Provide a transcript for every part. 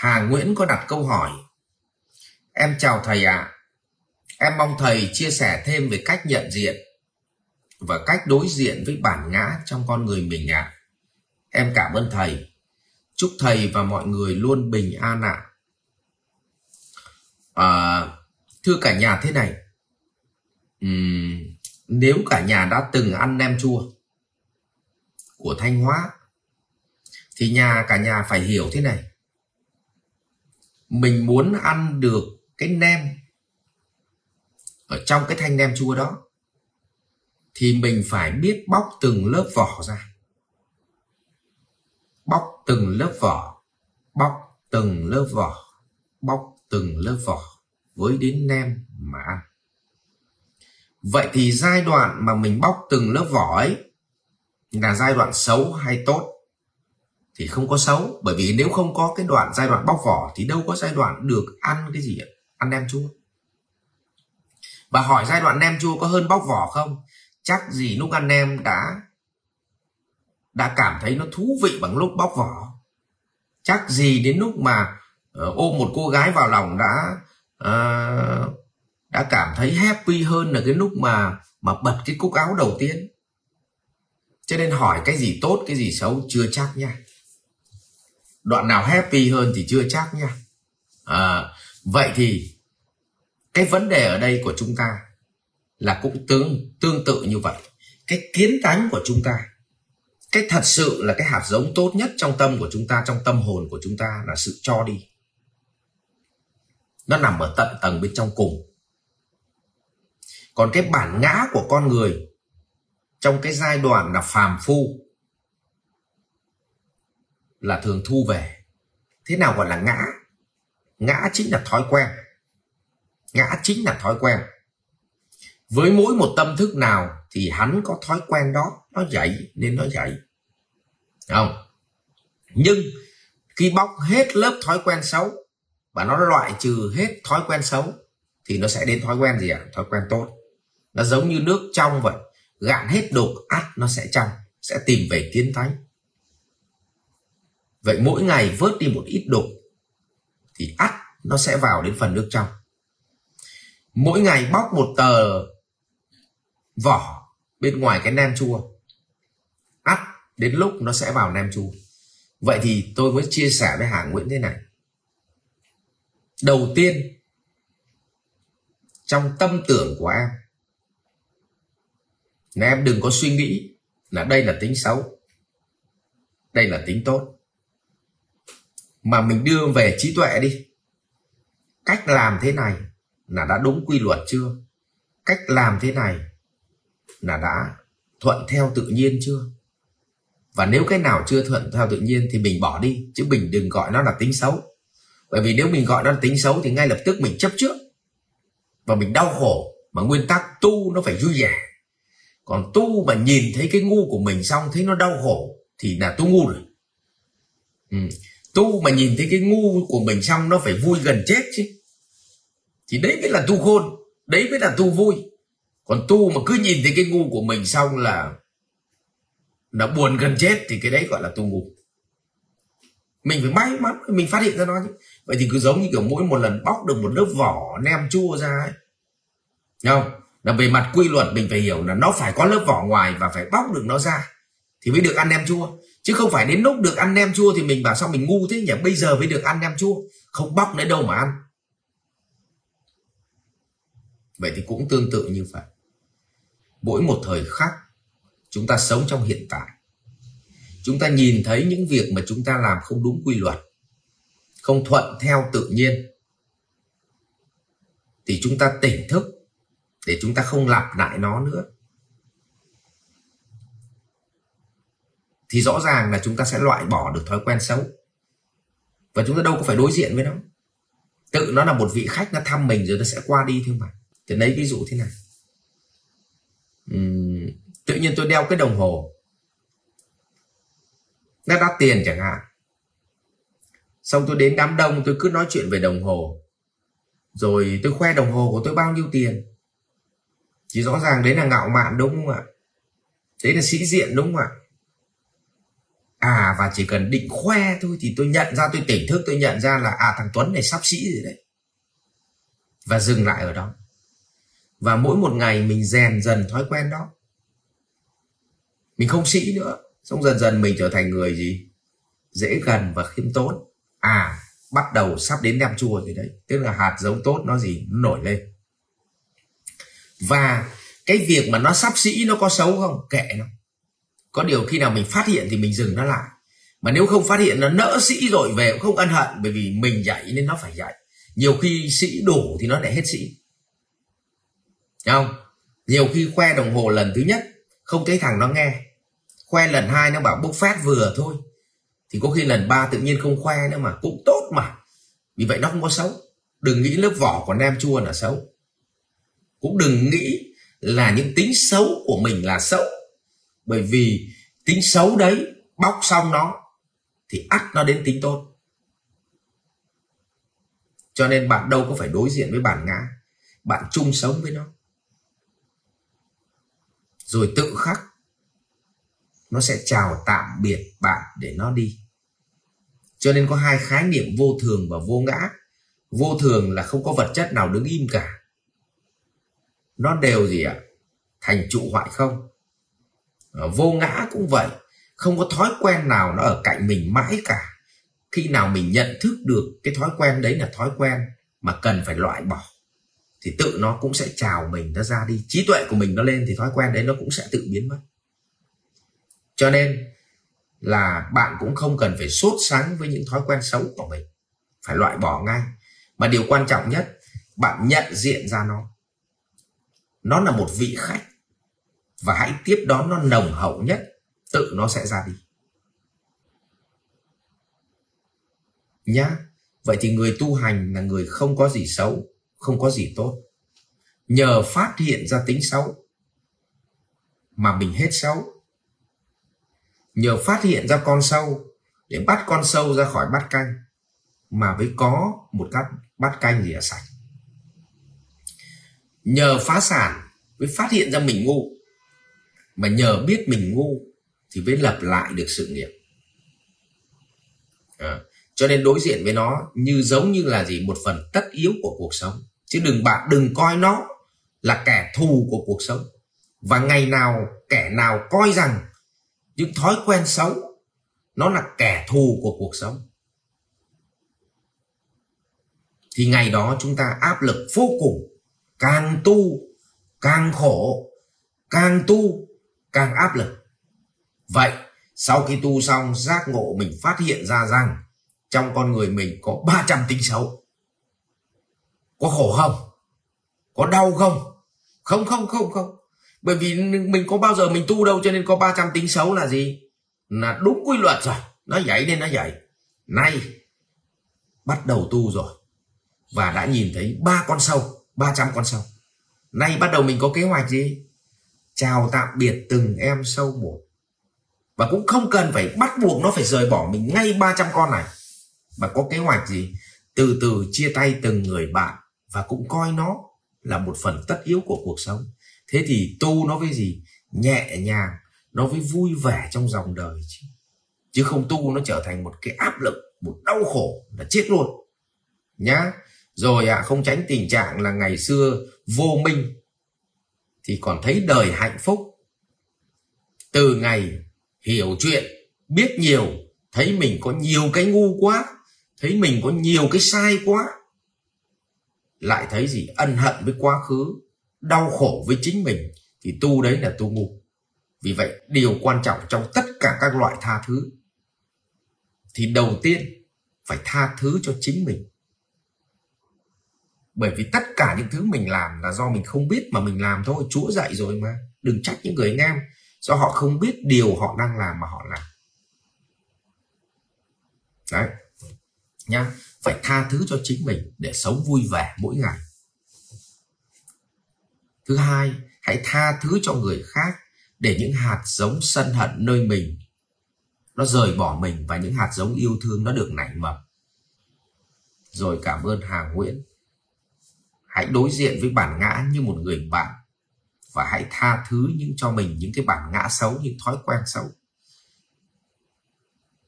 Hà Nguyễn có đặt câu hỏi Em chào thầy ạ à. Em mong thầy chia sẻ thêm về cách nhận diện và cách đối diện với bản ngã trong con người mình ạ. À. Em cảm ơn thầy. Chúc thầy và mọi người luôn bình an ạ. À. À, thưa cả nhà thế này. Uhm, nếu cả nhà đã từng ăn nem chua của Thanh Hóa thì nhà cả nhà phải hiểu thế này. Mình muốn ăn được cái nem ở trong cái thanh nem chua đó, thì mình phải biết bóc từng lớp vỏ ra. Bóc từng lớp vỏ, bóc từng lớp vỏ, bóc từng lớp vỏ với đến nem mà ăn. Vậy thì giai đoạn mà mình bóc từng lớp vỏ ấy là giai đoạn xấu hay tốt? Thì không có xấu. Bởi vì nếu không có cái đoạn giai đoạn bóc vỏ thì đâu có giai đoạn được ăn cái gì ạ? Ăn nem chua. Và hỏi giai đoạn nem chua có hơn bóc vỏ không? Chắc gì lúc ăn nem đã đã cảm thấy nó thú vị bằng lúc bóc vỏ. Chắc gì đến lúc mà uh, ôm một cô gái vào lòng đã uh, đã cảm thấy happy hơn là cái lúc mà mà bật cái cúc áo đầu tiên. Cho nên hỏi cái gì tốt cái gì xấu chưa chắc nha đoạn nào happy hơn thì chưa chắc nha à, vậy thì cái vấn đề ở đây của chúng ta là cũng tương tương tự như vậy. Cái kiến tánh của chúng ta cái thật sự là cái hạt giống tốt nhất trong tâm của chúng ta trong tâm hồn của chúng ta là sự cho đi. Nó nằm ở tận tầng bên trong cùng. Còn cái bản ngã của con người trong cái giai đoạn là phàm phu là thường thu về. Thế nào gọi là ngã? Ngã chính là thói quen. Ngã chính là thói quen. Với mỗi một tâm thức nào thì hắn có thói quen đó, nó dậy nên nó dậy. Không? Nhưng khi bóc hết lớp thói quen xấu và nó loại trừ hết thói quen xấu thì nó sẽ đến thói quen gì ạ? À? thói quen tốt. Nó giống như nước trong vậy. Gạn hết đục ắt nó sẽ trong, sẽ tìm về kiến thánh vậy mỗi ngày vớt đi một ít đục thì ắt nó sẽ vào đến phần nước trong. Mỗi ngày bóc một tờ vỏ bên ngoài cái nem chua, ắt đến lúc nó sẽ vào nem chua. Vậy thì tôi mới chia sẻ với Hà Nguyễn thế này. Đầu tiên, trong tâm tưởng của em là em đừng có suy nghĩ là đây là tính xấu, đây là tính tốt mà mình đưa về trí tuệ đi. Cách làm thế này là đã đúng quy luật chưa? Cách làm thế này là đã thuận theo tự nhiên chưa? Và nếu cái nào chưa thuận theo tự nhiên thì mình bỏ đi, chứ mình đừng gọi nó là tính xấu. Bởi vì nếu mình gọi nó là tính xấu thì ngay lập tức mình chấp trước. Và mình đau khổ, mà nguyên tắc tu nó phải vui vẻ. Còn tu mà nhìn thấy cái ngu của mình xong, thấy nó đau khổ, thì là tu ngu rồi. Ừ tu mà nhìn thấy cái ngu của mình xong nó phải vui gần chết chứ. Thì đấy mới là tu khôn, đấy mới là tu vui. Còn tu mà cứ nhìn thấy cái ngu của mình xong là là buồn gần chết thì cái đấy gọi là tu ngu mình phải may mắn mình phát hiện ra nó chứ. Vậy thì cứ giống như kiểu mỗi một lần bóc được một lớp vỏ nem chua ra ấy. Không? Là về mặt quy luật mình phải hiểu là nó phải có lớp vỏ ngoài và phải bóc được nó ra thì mới được ăn nem chua chứ không phải đến lúc được ăn nem chua thì mình bảo sao mình ngu thế nhỉ? Bây giờ mới được ăn nem chua. Không bóc nữa, đâu mà ăn. Vậy thì cũng tương tự như vậy. Mỗi một thời khắc, chúng ta sống trong hiện tại. Chúng ta nhìn thấy những việc mà chúng ta làm không đúng quy luật, không thuận theo tự nhiên, thì chúng ta tỉnh thức để chúng ta không lặp lại nó nữa. Thì rõ ràng là chúng ta sẽ loại bỏ được thói quen xấu. Và chúng ta đâu có phải đối diện với nó. Tự nó là một vị khách nó thăm mình rồi nó sẽ qua đi thôi mà. Thì lấy ví dụ thế này. Uhm, tự nhiên tôi đeo cái đồng hồ. Nó đắt tiền chẳng hạn. Xong tôi đến đám đông tôi cứ nói chuyện về đồng hồ. Rồi tôi khoe đồng hồ của tôi bao nhiêu tiền. Thì rõ ràng đấy là ngạo mạn đúng không ạ? Đấy là sĩ diện đúng không ạ? À và chỉ cần định khoe thôi thì tôi nhận ra, tôi tỉnh thức, tôi nhận ra là à thằng tuấn này sắp sĩ rồi đấy. Và dừng lại ở đó. Và mỗi một ngày mình rèn dần thói quen đó. Mình không sĩ nữa. Xong dần dần mình trở thành người gì? Dễ gần và khiêm tốn. À bắt đầu sắp đến đem chua rồi đấy. Tức là hạt giống tốt nó gì? Nó nổi lên. Và cái việc mà nó sắp sĩ nó có xấu không? Kệ nó có điều khi nào mình phát hiện thì mình dừng nó lại. Mà nếu không phát hiện, nó nỡ sĩ rồi về cũng không ân hận, bởi vì mình dạy nên nó phải dạy. Nhiều khi sĩ đủ thì nó lại hết sĩ. Không? Nhiều khi khoe đồng hồ lần thứ nhất, không thấy thằng nó nghe. Khoe lần hai nó bảo bốc phát vừa thôi. Thì có khi lần ba tự nhiên không khoe nữa mà cũng tốt mà. Vì vậy nó không có xấu. Đừng nghĩ lớp vỏ của nem chua là xấu. Cũng đừng nghĩ là những tính xấu của mình là xấu bởi vì tính xấu đấy, bóc xong nó, thì ắt nó đến tính tốt. Cho nên bạn đâu có phải đối diện với bản ngã, bạn chung sống với nó. Rồi tự khắc, nó sẽ chào tạm biệt bạn để nó đi. Cho nên có hai khái niệm vô thường và vô ngã. Vô thường là không có vật chất nào đứng im cả. Nó đều gì ạ? Thành trụ hoại không? Ờ, vô ngã cũng vậy. Không có thói quen nào nó ở cạnh mình mãi cả. Khi nào mình nhận thức được cái thói quen đấy là thói quen mà cần phải loại bỏ, thì tự nó cũng sẽ chào mình nó ra đi. Trí tuệ của mình nó lên thì thói quen đấy nó cũng sẽ tự biến mất. Cho nên là bạn cũng không cần phải sốt sáng với những thói quen xấu của mình. Phải loại bỏ ngay. Mà điều quan trọng nhất, bạn nhận diện ra nó. Nó là một vị khách và hãy tiếp đón nó nồng hậu nhất, tự nó sẽ ra đi. Nhá, vậy thì người tu hành là người không có gì xấu, không có gì tốt. Nhờ phát hiện ra tính xấu mà mình hết xấu. Nhờ phát hiện ra con sâu để bắt con sâu ra khỏi bát canh, mà mới có một cát bát canh gì là sạch. Nhờ phá sản mới phát hiện ra mình ngu mà nhờ biết mình ngu thì mới lập lại được sự nghiệp. À, cho nên đối diện với nó như giống như là gì? Một phần tất yếu của cuộc sống. Chứ đừng bạn đừng coi nó là kẻ thù của cuộc sống. Và ngày nào kẻ nào coi rằng những thói quen xấu nó là kẻ thù của cuộc sống thì ngày đó chúng ta áp lực vô cùng càng tu càng khổ càng tu càng áp lực. Vậy, sau khi tu xong, giác ngộ mình phát hiện ra rằng trong con người mình có 300 tính xấu. Có khổ không? Có đau không? Không không không không. Bởi vì mình có bao giờ mình tu đâu, cho nên có 300 tính xấu là gì? Là đúng quy luật rồi. Nó dậy nên nó dậy. nay, bắt đầu tu rồi. Và đã nhìn thấy ba con sâu 300 con sâu. Nay bắt đầu mình có kế hoạch gì? Chào tạm biệt từng em sâu một. Và cũng không cần phải bắt buộc nó phải rời bỏ mình ngay 300 con này. Mà có kế hoạch gì? Từ từ chia tay từng người bạn và cũng coi nó là một phần tất yếu của cuộc sống. Thế thì tu nó với gì? Nhẹ nhàng nó với vui vẻ trong dòng đời chứ. Chứ không tu nó trở thành một cái áp lực một đau khổ là chết luôn. Nhá. Rồi ạ à, không tránh tình trạng là ngày xưa vô minh thì còn thấy đời hạnh phúc. Từ ngày hiểu chuyện, biết nhiều, thấy mình có nhiều cái ngu quá, thấy mình có nhiều cái sai quá, lại thấy gì? Ân hận với quá khứ, đau khổ với chính mình, thì tu đấy là tu ngu vì vậy, điều quan trọng trong tất cả các loại tha thứ, thì đầu tiên phải tha thứ cho chính mình bởi vì tất cả những thứ mình làm là do mình không biết mà mình làm thôi, chúa dạy rồi mà. Đừng trách những người anh em. Do họ không biết điều họ đang làm mà họ làm. Đấy. Nhá. Phải tha thứ cho chính mình để sống vui vẻ mỗi ngày. Thứ hai, hãy tha thứ cho người khác để những hạt giống sân hận nơi mình, nó rời bỏ mình và những hạt giống yêu thương nó được nảy mầm. Rồi cảm ơn hà nguyễn hãy đối diện với bản ngã như một người bạn và hãy tha thứ những cho mình những cái bản ngã xấu những thói quen xấu.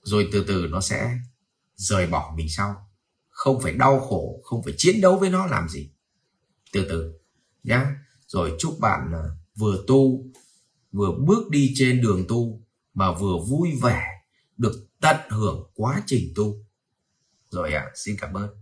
Rồi từ từ nó sẽ rời bỏ mình sau. Không phải đau khổ không phải chiến đấu với nó làm gì. Từ từ nhá. Rồi chúc bạn à, vừa tu vừa bước đi trên đường tu mà vừa vui vẻ được tận hưởng quá trình tu. Rồi ạ à, xin cảm ơn.